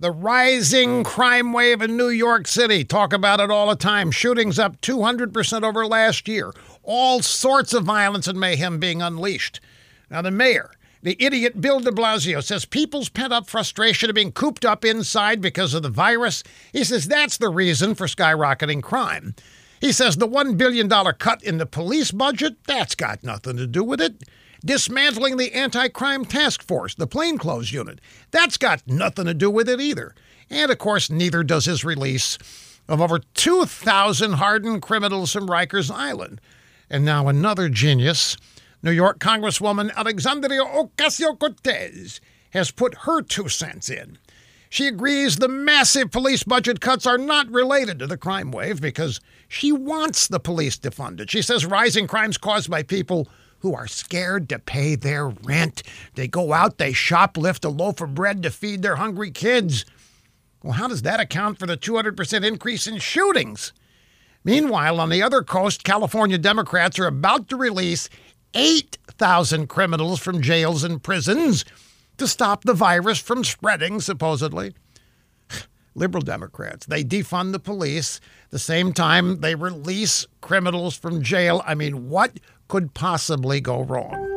The rising mm. crime wave in New York City. Talk about it all the time. Shootings up 200% over last year. All sorts of violence and mayhem being unleashed. Now, the mayor, the idiot Bill de Blasio, says people's pent up frustration of being cooped up inside because of the virus. He says that's the reason for skyrocketing crime. He says the $1 billion cut in the police budget, that's got nothing to do with it. Dismantling the anti crime task force, the plainclothes unit, that's got nothing to do with it either. And of course, neither does his release of over 2,000 hardened criminals from Rikers Island. And now another genius, New York Congresswoman Alexandria Ocasio Cortez, has put her two cents in. She agrees the massive police budget cuts are not related to the crime wave because she wants the police defunded. She says rising crimes caused by people who are scared to pay their rent. They go out, they shoplift a loaf of bread to feed their hungry kids. Well, how does that account for the 200% increase in shootings? Meanwhile, on the other coast, California Democrats are about to release 8,000 criminals from jails and prisons to stop the virus from spreading, supposedly. Liberal Democrats, they defund the police the same time they release criminals from jail. I mean, what could possibly go wrong?